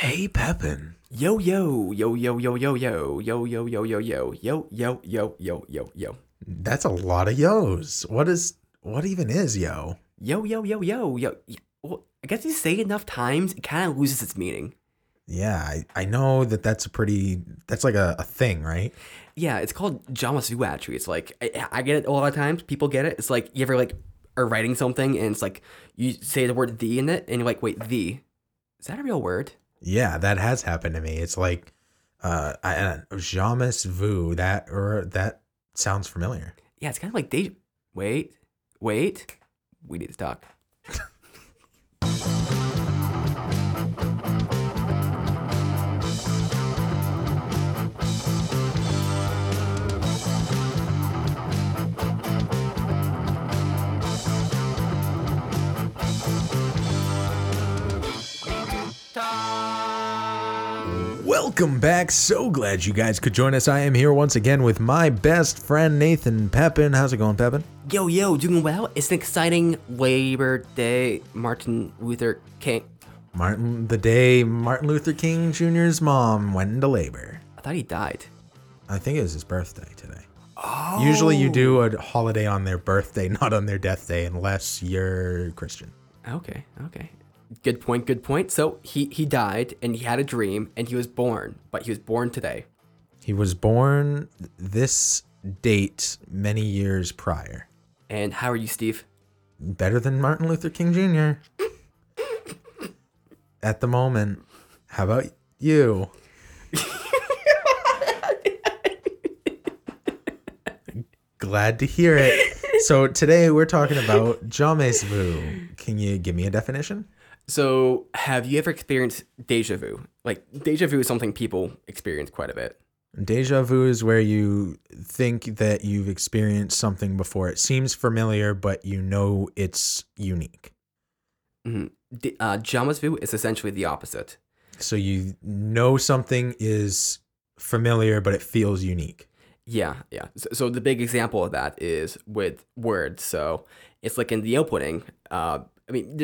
Hey, Pepin. Yo yo yo yo yo yo yo yo yo yo yo yo yo yo yo yo yo yo That's a lot of yos. What is what even is yo? yo yo yo yo yo. Well, I guess you say it enough times, it kind of loses its meaning. Yeah, I, I know that that's a pretty that's like a, a thing, right? Yeah, it's called Jamais vu actually. It's like I, I get it a lot of times. People get it. It's like you ever like are writing something and it's like you say the word the in it and you're like, wait, the is that a real word? Yeah, that has happened to me. It's like uh I uh, Jamais vu that or that sounds familiar. Yeah, it's kind of like they. Wait, wait. We need to talk. Welcome back. So glad you guys could join us. I am here once again with my best friend Nathan Pepin. How's it going, Pepin? Yo, yo, doing well. It's an exciting Labor Day, Martin Luther King. Martin the day Martin Luther King Jr.'s mom went into labor. I thought he died. I think it was his birthday today. Usually you do a holiday on their birthday, not on their death day, unless you're Christian. Okay, okay. Good point, good point. So he, he died and he had a dream and he was born, but he was born today. He was born this date many years prior. And how are you, Steve? Better than Martin Luther King Jr. At the moment. How about you? Glad to hear it. So today we're talking about Jamais Vu. Can you give me a definition? So have you ever experienced deja vu? Like deja vu is something people experience quite a bit. Deja vu is where you think that you've experienced something before. It seems familiar, but you know it's unique. D- uh, Jamais vu is essentially the opposite. So you know something is familiar, but it feels unique. Yeah, yeah. So, so the big example of that is with words. So it's like in the opening. Uh, I mean,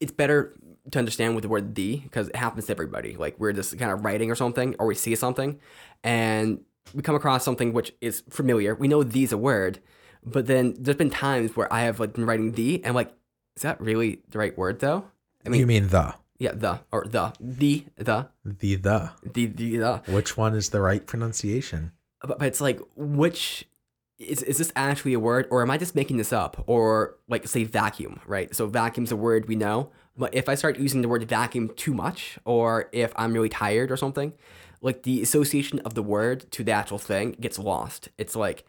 it's, better to understand with the word "the" because it happens to everybody. Like we're just kind of writing or something, or we see something, and we come across something which is familiar. We know "the's" a word, but then there's been times where I have like been writing "the" and like, is that really the right word though? I mean, you mean the. yeah, the or the the the The the. the the the. Which one is the right pronunciation? but, but it's like which is, is this actually a word or am i just making this up or like say vacuum right so vacuum's a word we know but if i start using the word vacuum too much or if i'm really tired or something like the association of the word to the actual thing gets lost it's like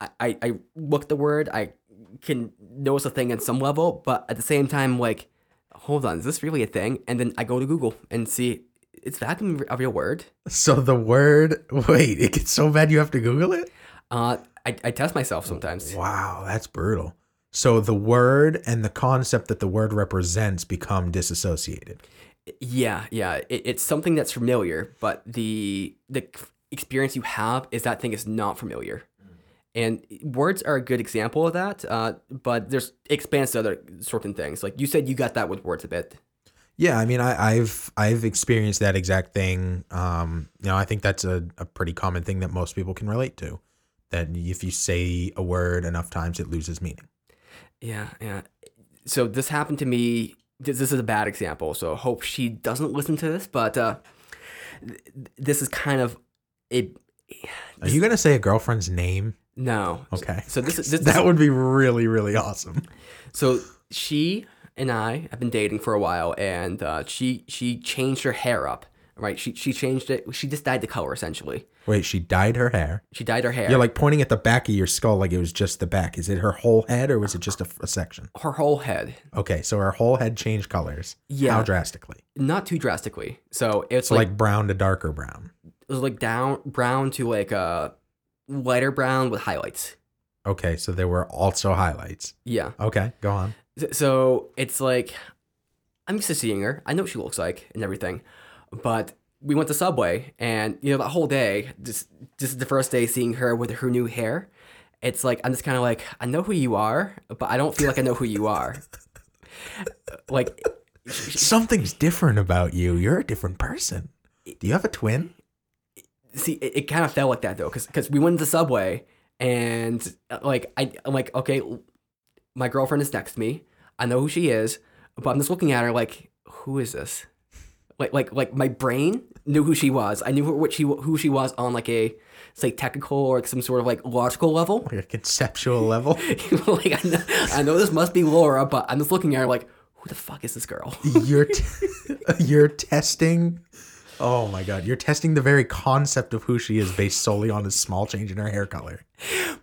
i i, I look at the word i can notice a thing at some level but at the same time like hold on is this really a thing and then i go to google and see is vacuum a real word So the word. Wait, it gets so bad you have to Google it? uh i, I test myself sometimes Wow, that's brutal. So the word and the concept that the word represents become disassociated. Yeah, yeah. It, it's something that's familiar, but the the experience you have is that thing is not familiar. And words are a good example of that. Uh, but there's expands to other certain things. Like you said, you got that with words a bit. Yeah, I mean, I, I've I've experienced that exact thing. Um, you know, I think that's a, a pretty common thing that most people can relate to. That if you say a word enough times, it loses meaning. Yeah, yeah. So this happened to me. This, this is a bad example. So I hope she doesn't listen to this. But uh, th- this is kind of a Are you gonna say a girlfriend's name? no. Okay, So this is this, that would be really really awesome. So she and I have been dating for a while, and uh, she she changed her hair up. Right? She she changed it. She just dyed the color essentially. Wait, she dyed her hair. She dyed her hair. You're like pointing at the back of your skull like it was just the back. Is it her whole head or was it just a, a section? her whole head, Okay, so her whole head changed colors. Yeah. How drastically? not too drastically. So it's So like, like brown to darker brown. it was like down brown to like a lighter brown with highlights. Okay, so there were also highlights. Yeah. Okay, go on. So it's like I'm used to seeing her. I know what she looks like and everything, but we went to Subway, and you know that whole day, just this is the first day seeing her with her new hair. It's like I'm just kind of like I know who you are, but I don't feel like I know who you are. like Something's different about you. You're a different person. Do you have a twin? See, it, it kind of felt like that though, because because we went to subway and uh, like I, I'm like, okay, my girlfriend is next to me. I know who she is, but I'm just looking at her like, who is this? Like, like, like my brain knew who she was. I knew who, what she who she was on like a say technical or like some sort of like logical level. Like a conceptual level? like I know, I know this must be Laura, but I'm just looking at her like, who the fuck is this girl? you're t- you're testing Oh my god, you're testing the very concept of who she is based solely on a small change in her hair color.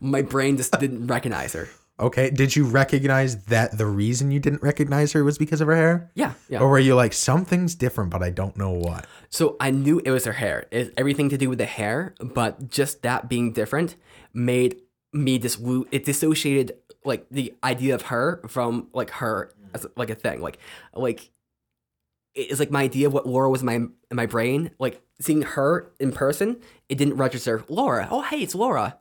My brain just didn't recognize her. Okay, did you recognize that the reason you didn't recognize her was because of her hair? Yeah, yeah. Or were you like something's different but I don't know what? So I knew it was her hair. It's everything to do with the hair, but just that being different made me dis it dissociated like the idea of her from like her as like a thing. Like like it's like my idea of what Laura was in my in my brain. Like seeing her in person, it didn't register. Laura, oh hey, it's Laura.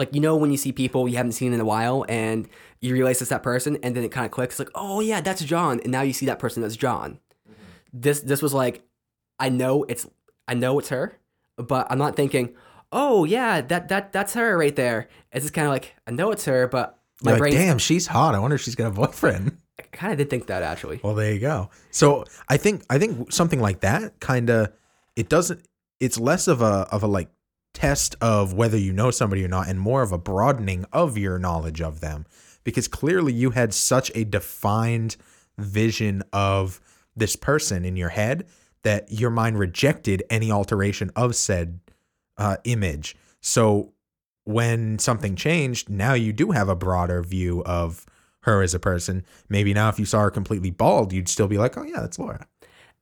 Like you know when you see people you haven't seen in a while and you realize it's that person, and then it kind of clicks. Like oh yeah, that's John, and now you see that person as John. Mm-hmm. This this was like, I know it's I know it's her, but I'm not thinking. Oh yeah, that that that's her right there. It's just kind of like I know it's her, but my You're like, brain. damn, she's hot. I wonder if she's got a boyfriend. I kind of did think that actually. Well, there you go. So I think I think something like that kind of it doesn't. It's less of a of a like test of whether you know somebody or not, and more of a broadening of your knowledge of them, because clearly you had such a defined vision of this person in your head that your mind rejected any alteration of said uh, image. So when something changed, now you do have a broader view of her as a person. Maybe now if you saw her completely bald, you'd still be like, oh yeah, that's Laura.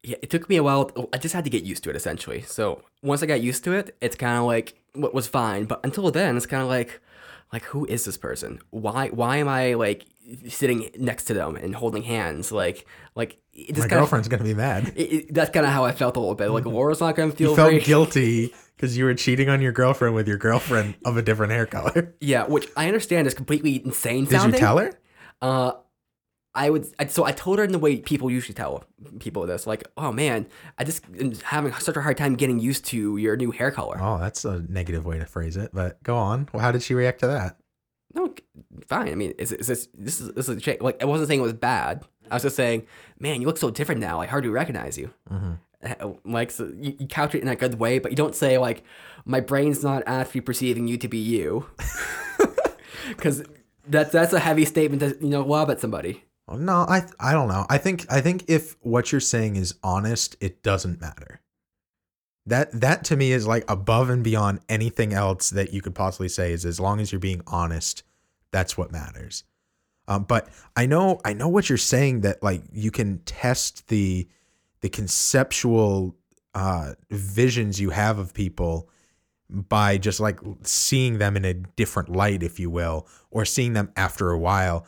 Yeah, it took me a while. I just had to get used to it essentially. So once I got used to it, it's kind of like what was fine. But until then, it's kind of like, like who is this person? Why why am I like sitting next to them and holding hands? Like like My kinda, girlfriend's gonna be mad. It, it, that's kind of how I felt a little bit. Like Laura's not gonna feel You felt very guilty because you were cheating on your girlfriend with your girlfriend of a different hair color. yeah, which I understand is completely insane. Did sounding. you tell her? Uh, I would. I, so I told her in the way people usually tell people this, like, "Oh man, I just am having such a hard time getting used to your new hair color." Oh, that's a negative way to phrase it. But go on. Well, how did she react to that? No, fine. I mean, is, is this this is this is a? Like, I wasn't saying it was bad. I was just saying, man, you look so different now. I hardly recognize you. Mm-hmm. Like, so you, you couch it in a good way, but you don't say like, my brain's not actually perceiving you to be you, because that's that's a heavy statement to you know lob at somebody. No, I I don't know. I think I think if what you're saying is honest, it doesn't matter. That that to me is like above and beyond anything else that you could possibly say. Is as long as you're being honest, that's what matters. Um, but I know I know what you're saying that like you can test the the conceptual uh, visions you have of people by just like seeing them in a different light, if you will, or seeing them after a while.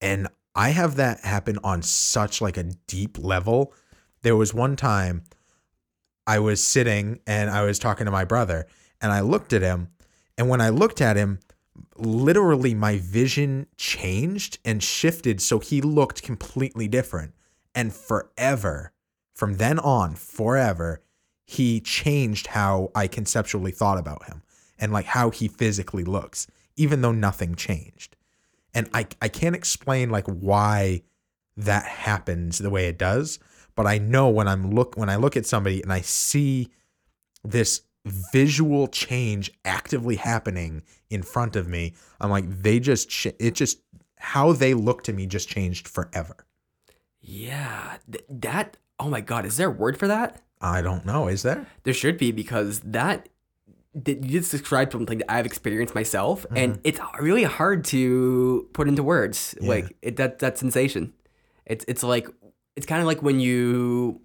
And I have that happen on such like a deep level. There was one time I was sitting and I was talking to my brother and I looked at him and when I looked at him literally my vision changed and shifted so he looked completely different and forever from then on forever he changed how I conceptually thought about him and like how he physically looks even though nothing changed and I I can't explain like why that happens the way it does, but I know when I'm look when I look at somebody and I see this visual change actively happening in front of me, I'm like they just ch- it just how they look to me just changed forever. Yeah, th- that. Oh my god, is there a word for that? I don't know, is there? There should be because that that you just described something that I've experienced myself, and mm-hmm. it's really hard to put into words. Like it, that that sensation. It's it's like it's kind of like when you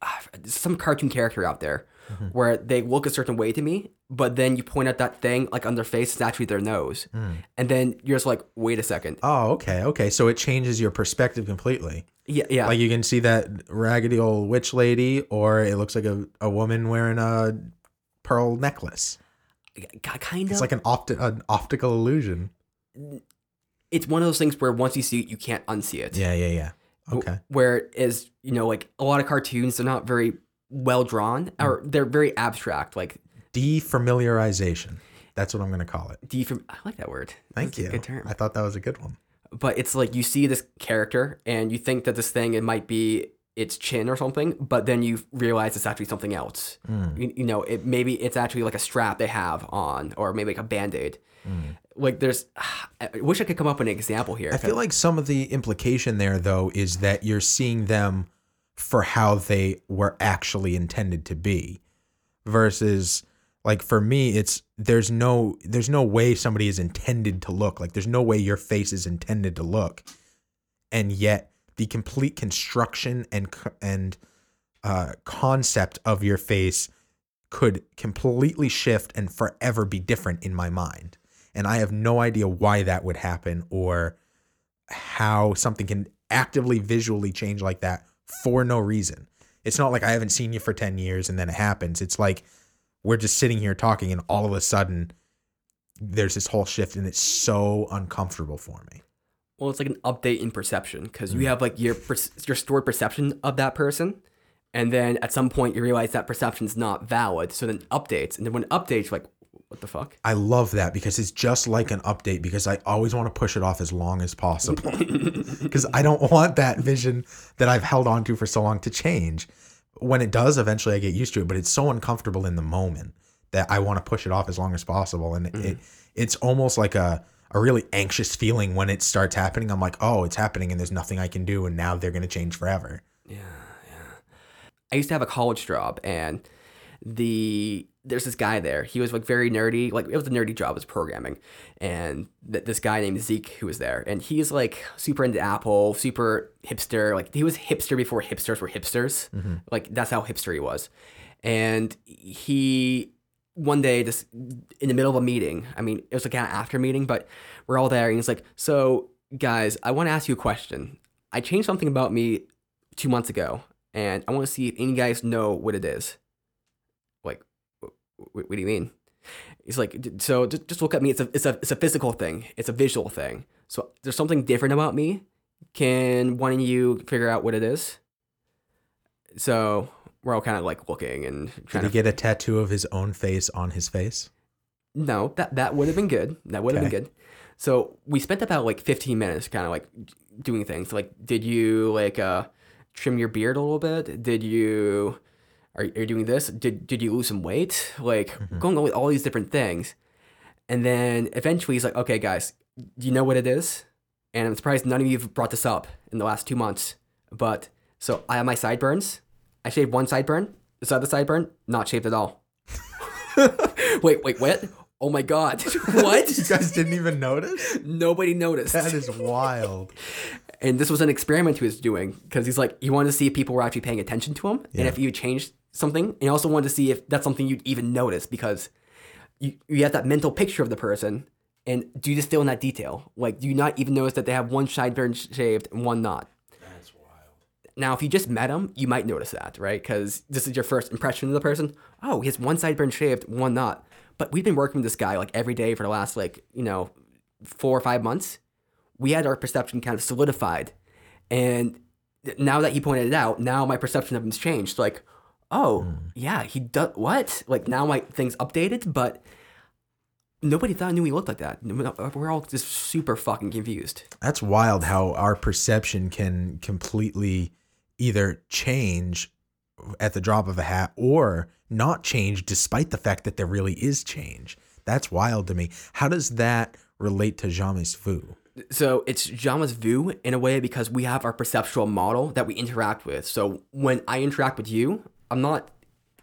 ah, some cartoon character out there mm-hmm. where they look a certain way to me, but then you point out that thing like on their face is actually their nose, mm. and then you're just like, wait a second, Oh, okay, okay. So it changes your perspective completely. yeah, yeah, Like you can see that raggedy old witch lady, or it looks like a, a woman wearing a pearl necklace. kind of. It's like an, opti- an optical illusion. it's one of those things where once you see it, you can't unsee it. Yeah, yeah, yeah. Okay. Where is you know like a lot of cartoons they're not very well drawn Mm. or they're very abstract. Like Defamiliarization. That's what I'm going to call it. D from I like that word. Thank That's you. Good term. I thought that was a good one. but it's like you see this character and you think that this thing it might be its chin or something, but then you realize it's actually something else. Mm. You, you know, it maybe it's actually like a strap they have on, or maybe like a band aid. Like there's, I wish I could come up with an example here. Mm. I feel like some of the implication there, though, is that you're seeing them for how they were actually intended to be, versus like for me, it's there's no there's no way somebody is intended to look like there's no way your face is intended to look, and yet the complete construction and and uh, concept of your face could completely shift and forever be different in my mind. And I have no idea why that would happen or how something can actively visually change like that for no reason. It's not like I haven't seen you for 10 years and then it happens. It's like we're just sitting here talking and all of a sudden there's this whole shift and it's so uncomfortable for me. Well, it's like an update in perception because Mm. you have like your per- your stored perception of that person, and then at some point you realize that perception's not valid. So then updates, and then when it updates, you're like, what the fuck? I love that because it's just like an update because I always want to push it off as long as possible. Because I don't want that vision that I've held on to for so long to change. When it does, eventually I get used to it, but it's so uncomfortable in the moment that I want to push it off as long as possible. And it it's almost like a, a really anxious feeling when it starts happening. I'm like, oh, it's happening and there's nothing I can do. And now they're going to change forever. Yeah, yeah. I used to have a college job, and the there's this guy there. He was like very nerdy. Like it was a nerdy job, it was programming, and th- this guy named Zeke who was there, and he's like super into Apple, super hipster. Like he was hipster before hipsters were hipsters. Mm-hmm. Like that's how hipster he was, and he one day just in the middle of a meeting. I mean, it was like an after meeting, but we're all there, and he's like, "So guys, I want to ask you a question. I changed something about me two months ago, and I want to see if any guys know what it is. Like, what, do you mean? He's like, so just, just look at me. It's a, it's a, it's a physical thing. It's a visual thing. So there's something different about me. Can one of you figure out what it is? So we're all kind of like looking and Did trying he to. get a tattoo of his own face on his face? No, that that would have been good. That would have Okay. been good. So we spent about like 15 minutes, kind of like doing things. Like, did you like uh trim your beard a little bit? Did you are, are you doing this? Did did you lose some weight? Like going on with all these different things, and then eventually he's like, okay, guys, do you know what it is? And I'm surprised none of you have brought this up in the last two months. But so I have my sideburns. I shaved one sideburn. This other sideburn, not shaved at all. wait, wait, what? Oh my god. what? You guys didn't even notice? Nobody noticed. That is wild. and this was an experiment he was doing because he's like, he wanted to see if people were actually paying attention to him Yeah. and if you changed something. And he also wanted to see if that's something you'd even notice because you, you have that mental picture of the person and do you distill in that detail? Like, do you not even notice that they have one sideburn shaved and one not? Now, if you just met him, you might notice that, right? Because this is your first impression of the person. Oh, he has one sideburn shaved, one not. But we've been working with this guy like every day for the last like you know four or five months. We had our perception kind of solidified, and now that he pointed it out, now my perception of him's changed. Like, oh hmm. yeah, he does what? Like now my thing's updated, but nobody thought I knew he looked like that. Uh, we're all just super fucking confused. That's wild how our perception can completely either change at the drop of a hat or not change despite the fact that there really is change. That's wild to me. How does that relate to Jamais Vu? So it's Jamais vu in a way because we have our perceptual model that we interact with. So when I interact with you, I'm not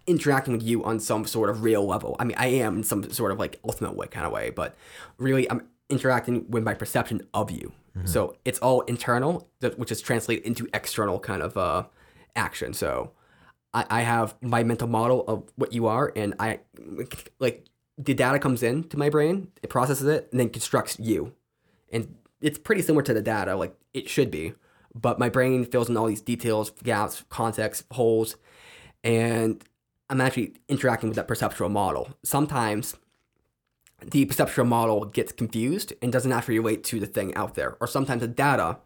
interacting with you on some sort of real level. I mean, I am in some sort of like ultimate way kind of way, but really I'm interacting with my perception of you. So it's all internal, which is translated into external kind of uh, action. So I, I have my mental model of what you are, and I like the data comes in to my brain, it processes it, and then constructs you. And it's pretty similar to the data like it should be. But my brain fills in all these details gaps context holes and i'm actually interacting with that perceptual model. Sometimes the perceptual model gets confused and doesn't actually relate to the thing out there or sometimes the data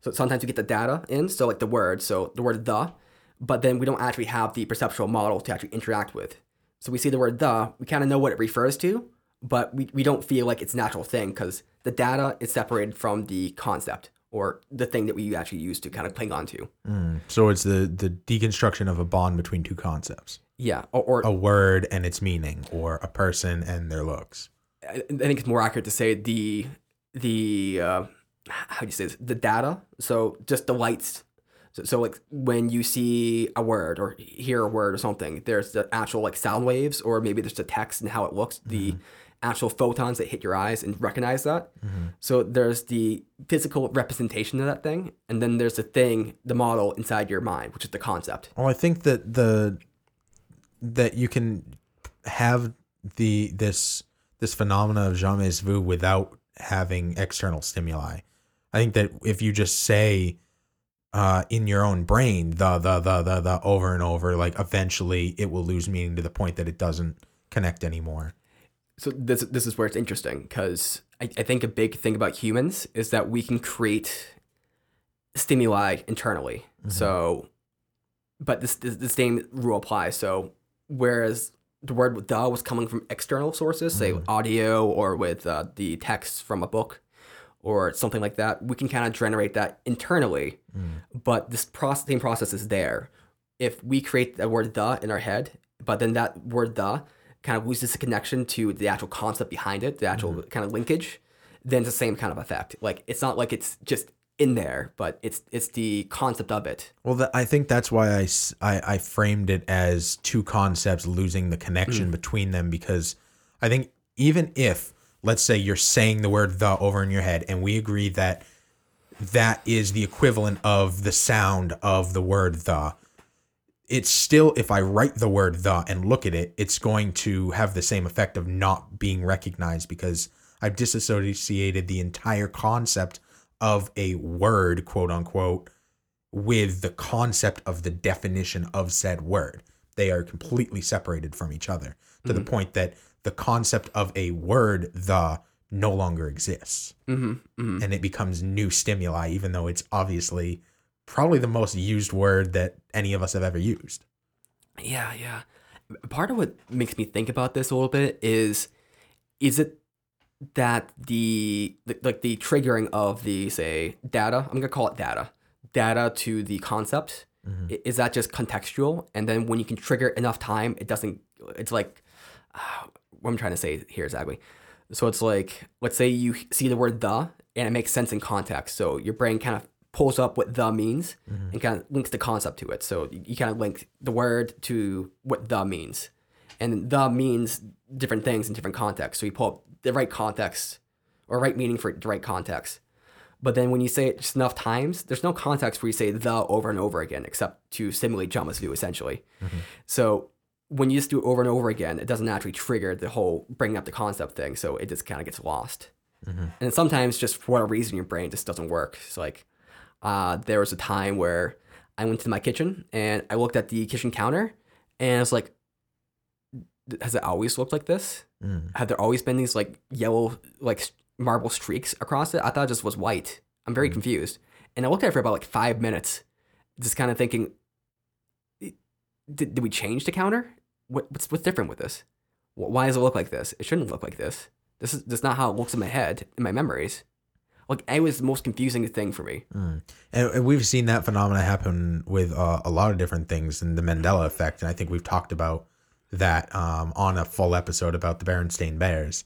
So sometimes we get the data in, so like the word, so the word the, but then we don't actually have the perceptual model to actually interact with. So we see the word the, we kind of know what it refers to, but we, we don't feel like it's a natural thing because the data is separated from the concept or the thing that we actually use to kind of cling on to. Mm, so it's the the deconstruction of a bond between two concepts. Yeah. Or, or A word and its meaning or a person and their looks. I think it's more accurate to say the the uh, how do you say this? The data. So just the lights. So, so like when you see a word or hear a word or something, there's the actual like sound waves, or maybe there's the text and how it looks, the actual photons that hit your eyes and recognize that. So there's the physical representation of that thing, and then there's the thing, the model inside your mind, which is the concept. Well, I think that the that you can have the this this phenomena of jamais vu without having external stimuli. I think that if you just say uh, in your own brain the the the the the over and over, like eventually it will lose meaning to the point that it doesn't connect anymore. so this this is where it's interesting because I, I think a big thing about humans is that we can create stimuli internally. So, but this, this the same rule applies. So, whereas the word "the" was coming from external sources, say mm-hmm. audio or with uh, the text from a book or something like that, we can kind of generate that internally. Mm. But this process, same process is there. If we create the word "the" in our head, but then that word "the" kind of loses the connection to the actual concept behind it, the actual mm-hmm. kind of linkage, then it's the same kind of effect. Like it's not like it's just in there, but it's it's the concept of it. Well, that, I think that's why I I framed it as two concepts losing the connection mm. between them because I think even if, let's say, you're saying the word the over in your head and we agree that that is the equivalent of the sound of the word the, it's still, if I write the word the and look at it, it's going to have the same effect of not being recognized because I've disassociated the entire concept of a word, quote unquote, with the concept of the definition of said word. They are completely separated from each other to the point that the concept of a word, the, no longer exists. Mm-hmm, And it becomes new stimuli, even though it's obviously probably the most used word that any of us have ever used. Yeah, yeah. Part of what makes me think about this a little bit is, is it that the, the like the triggering of the say data? I'm gonna call it data, data to the concept. i- Is that just contextual? And then when you can trigger enough time, it doesn't. It's like uh, what I'm trying to say here exactly. So it's like let's say you see the word the and it makes sense in context. So your brain kind of pulls up what the means and kind of links the concept to it. So you kind of link the word to what the means. And the means different things in different contexts. So you pull up the right context or right meaning for the right context. But then when you say it just enough times, there's no context where you say the over and over again, except to simulate Jamais vu, essentially. So when you just do it over and over again, it doesn't actually trigger the whole bringing up the concept thing. So it just kind of gets lost. And sometimes just for whatever reason, your brain just doesn't work. It's like uh, there was a time where I went to my kitchen and I looked at the kitchen counter and I was like, has it always looked like this? Mm. Have there always been these like yellow, like marble streaks across it? I thought it just was white. I'm very mm. confused. And I looked at it for about like five minutes, just kind of thinking, did, did we change the counter? What, what's, what's different with this? Why does it look like this? It shouldn't look like this. This is that's not how it looks in my head, in my memories. Like it was the most confusing thing for me. Mm. And, and we've seen that phenomena happen with uh, a lot of different things in the Mandela effect. And I think we've talked about that um, on a full episode about the Berenstain Bears.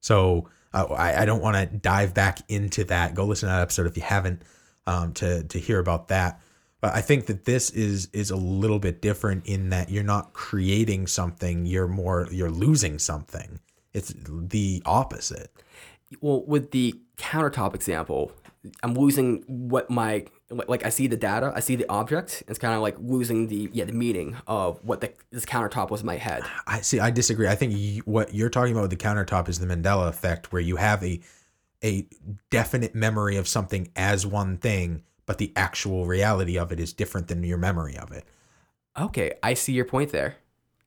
So uh, I, I don't want to dive back into that. Go listen to that episode if you haven't um, to to hear about that. But I think that this is is a little bit different in that you're not creating something. You're more you're losing something. It's the opposite. well with the countertop example i'm losing what my like i see the data i see the object it's kind of like losing the yeah the meaning of what the, this countertop was in my head I see. I disagree. I think you, what you're talking about with the countertop is the Mandela effect, where you have a a definite memory of something as one thing, but the actual reality of it is different than your memory of it. okay i see your point there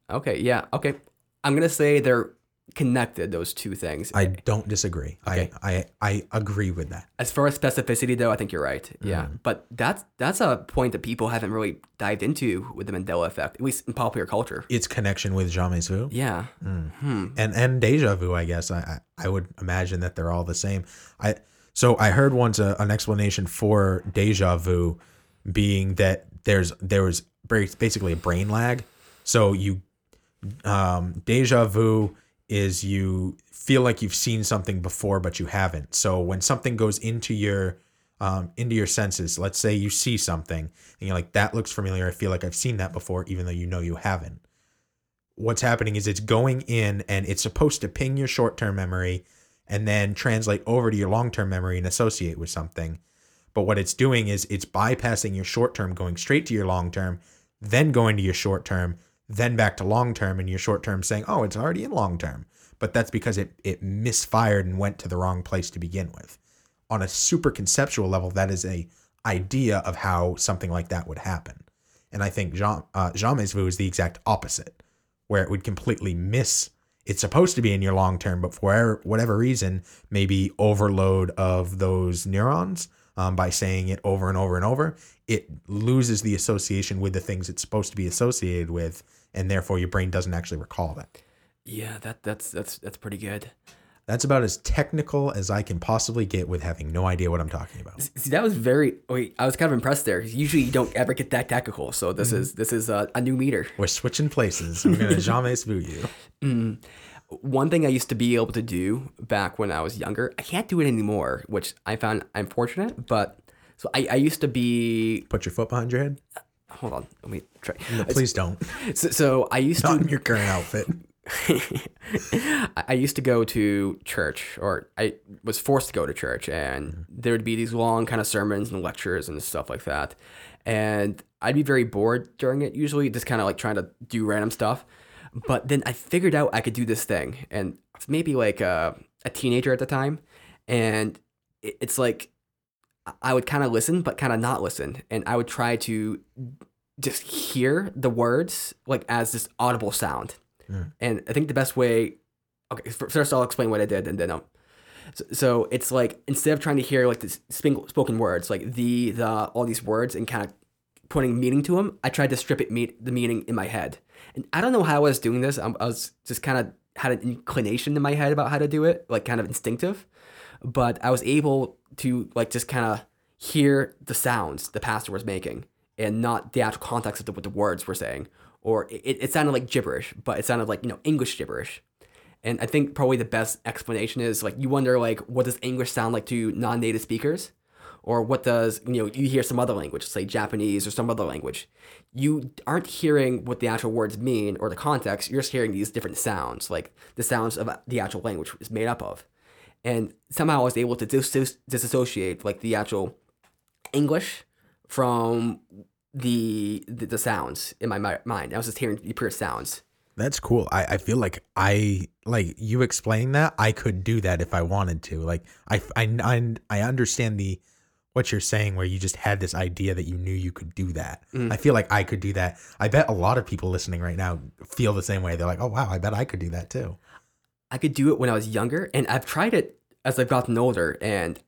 okay yeah okay i'm gonna say they're connected those two things. I don't disagree. Okay. I, I I agree with that. As far as specificity, though, I think you're right. Yeah, Mm-hmm. but that's that's a point that people haven't really dived into with the Mandela effect, at least in popular culture. Its connection with Jamais Vu Yeah, and and Deja Vu, I guess. I I I would imagine that they're all the same. I so I heard once a, an explanation for Deja Vu being that there's there was basically a brain lag. So you um, deja vu is you feel like you've seen something before but you haven't. So when something goes into your um, into your senses let's say you see something and you're like that looks familiar. I feel like i've seen that before even though you know you haven't. What's happening is it's going in and it's supposed to ping your short-term memory and then translate over to your long-term memory and associate with something. But what it's doing is it's bypassing your short term, going straight to your long term, then going to your short term, then back to long term, and your short term saying, oh, it's already in long term. But that's because it, it misfired and went to the wrong place to begin with. On a super conceptual level, that is a idea of how something like that would happen. And I think Jean, uh, is the exact opposite, where it would completely miss. It's supposed to be in your long term, but for whatever reason, maybe overload of those neurons um, by saying it over and over and over, it loses the association with the things it's supposed to be associated with, and therefore your brain doesn't actually recall that. yeah, that that's that's that's pretty good. That's about as technical as I can possibly get with having no idea what I'm talking about. See, that was very. Wait, I was kind of impressed there. Usually, you don't ever get that technical. So this is this is a, a new Meader. We're switching places. I'm gonna jamais vu you. One thing I used to be able to do back when I was younger, I can't do it anymore, which I found unfortunate. But so I, I used to be. Put your foot behind your head. Uh, hold on, let me try. No, please don't. So, so I used Not to in your current outfit. I I used to go to church, or I was forced to go to church, and mm-hmm. there would be these long kind of sermons and lectures and stuff like that. And I'd be very bored during it, usually just kind of like trying to do random stuff. But then I figured out I could do this thing, and maybe like a, a teenager at the time, and it- it's like I- would kind of listen, but kind of not listen, and I would try to just hear the words like as this audible sound. And I think the best way, okay, first I'll explain what I did, and then um, so, so it's like instead of trying to hear like the spoken words, like the the all these words and kind of putting meaning to them, I tried to strip it meet the meaning in my head, and I don't know how I was doing this. I'm, was just kind of had an inclination in my head about how to do it, like kind of instinctive, but I was able to like just kind of hear the sounds the pastor was making and not the actual context of the, what the words were saying. Or it, it sounded like gibberish, but it sounded like, you know, English gibberish. And I think probably the best explanation is like you wonder like what does English sound like to non-native speakers? Or what does, you know, you hear some other language, say Japanese or some other language. You aren't hearing what the actual words mean or the context, you're just hearing these different sounds, like the sounds of the actual language is made up of. And somehow I was able to dis- disassociate like the actual English from the, the the sounds in my mi- mind. I was just hearing the pure sounds. That's cool. I, I feel like I like you explaining that I could do that if I wanted to. Like I, I, I understand the what you're saying where you just had this idea that you knew you could do that. Mm-hmm. I feel like I could do that. I bet a lot of people listening right now feel the same way. They're like, "Oh wow, I bet I could do that too." I could do it when I was younger, and I've tried it as I've gotten older, and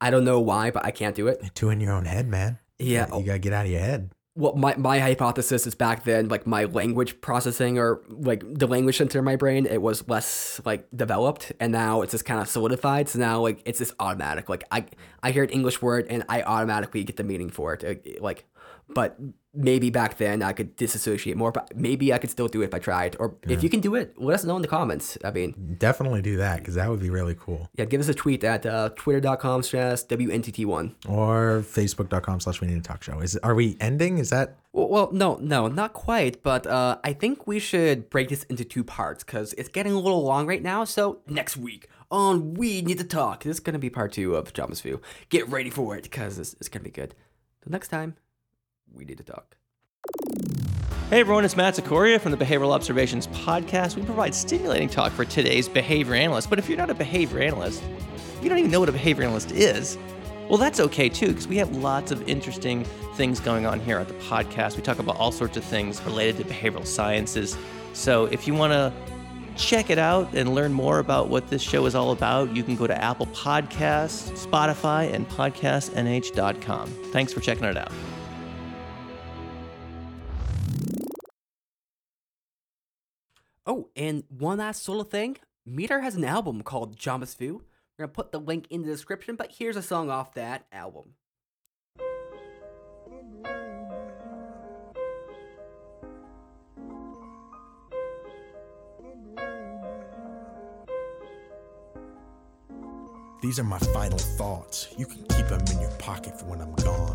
I don't know why, but I can't do it. Two in your own head, man. Yeah. You got to get out of your head. Well, my, my hypothesis is back then, like my language processing or like the language center in my brain, it was less like developed, and now it's just kind of solidified. So now like it's just automatic. Like I I hear an English word and I automatically get the meaning for it. Like, but maybe back then I could disassociate more, but maybe I could still do it if I tried. Or if you can do it, let us know in the comments. I mean, Definitely do that because that would be really cool. yeah, give us a tweet at uh, twitter.com slash WNTT1. Or facebook.com slash we need to talk show. Is are we ending? Is that Well, well, no, no, not quite. But uh, I think we should break this into two parts because it's getting a little long right now. So next week on We Need to Talk, this is going to be part two of Jamais Vu. Get ready for it because it's, it's going to be good. Till next time, We Need to Talk. Hey everyone, it's Matt Cicoria from the Behavioral Observations Podcast. We provide stimulating talk for today's behavior analyst. But if you're not a behavior analyst, you don't even know what a behavior analyst is, well, that's okay too, because we have lots of interesting things going on here at the podcast. We talk about all sorts of things related to behavioral sciences. So if you want to check it out and learn more about what this show is all about, you can go to Apple Podcasts, Spotify, and podcastnh.com. Thanks for checking it out. Oh, and one last solo thing. Meader has an album called Jamais Vu. We're gonna put the link in the description, but here's a song off that album. These are my final thoughts. You can keep them in your pocket for when I'm gone.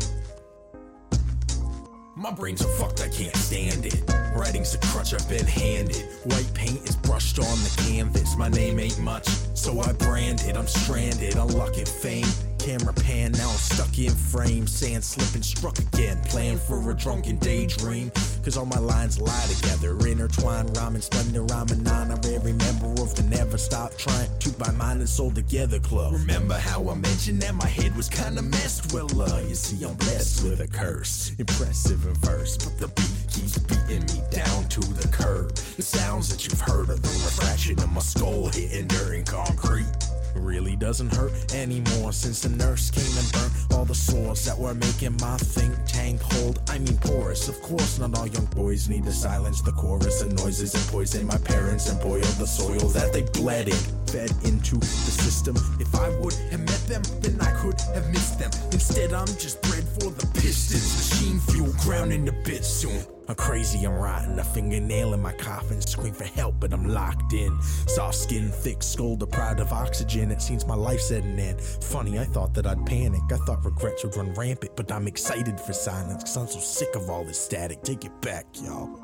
My brain's so fucked, I can't stand it. Writing's a crutch I've been handed. White paint is brushed on the canvas. My name ain't much, so I branded. I'm stranded, unlucky fame. Camera pan, now I'm stuck in frame. Sand slipping, struck again. Plan for a drunken daydream. Cause all my lines lie together. Intertwined, rhyming, splendor, rhyming on. I'm every member of the Never Stop Trying to buy mind and soul together club. Remember how I mentioned that my head was kinda messed? Well, uh, you see, I'm blessed with a curse. Impressive in verse, but the beat keeps beating me down to the curb. The sounds that you've heard are the refraction of my skull hitting during concrete really doesn't hurt anymore since the nurse came and burnt all the sores that were making my think tank hold. I mean, porous. Of course, not all young boys need to silence the chorus and noises and poison my parents and boil the soil that they bled in, fed into the system. If I would have met them, then I could have missed them. Instead, I'm just bred for the pistons. Machine fuel ground into bits soon. I'm crazy, I'm rotten. A fingernail in my coffin. Scream for help, but I'm locked in. Soft skin, thick skull, deprived of oxygen. It seems my life's setting in. Funny, I thought that I'd panic. I thought regrets would run rampant, but I'm excited for silence. Cause I'm so sick of all this static. Take it back, y'all.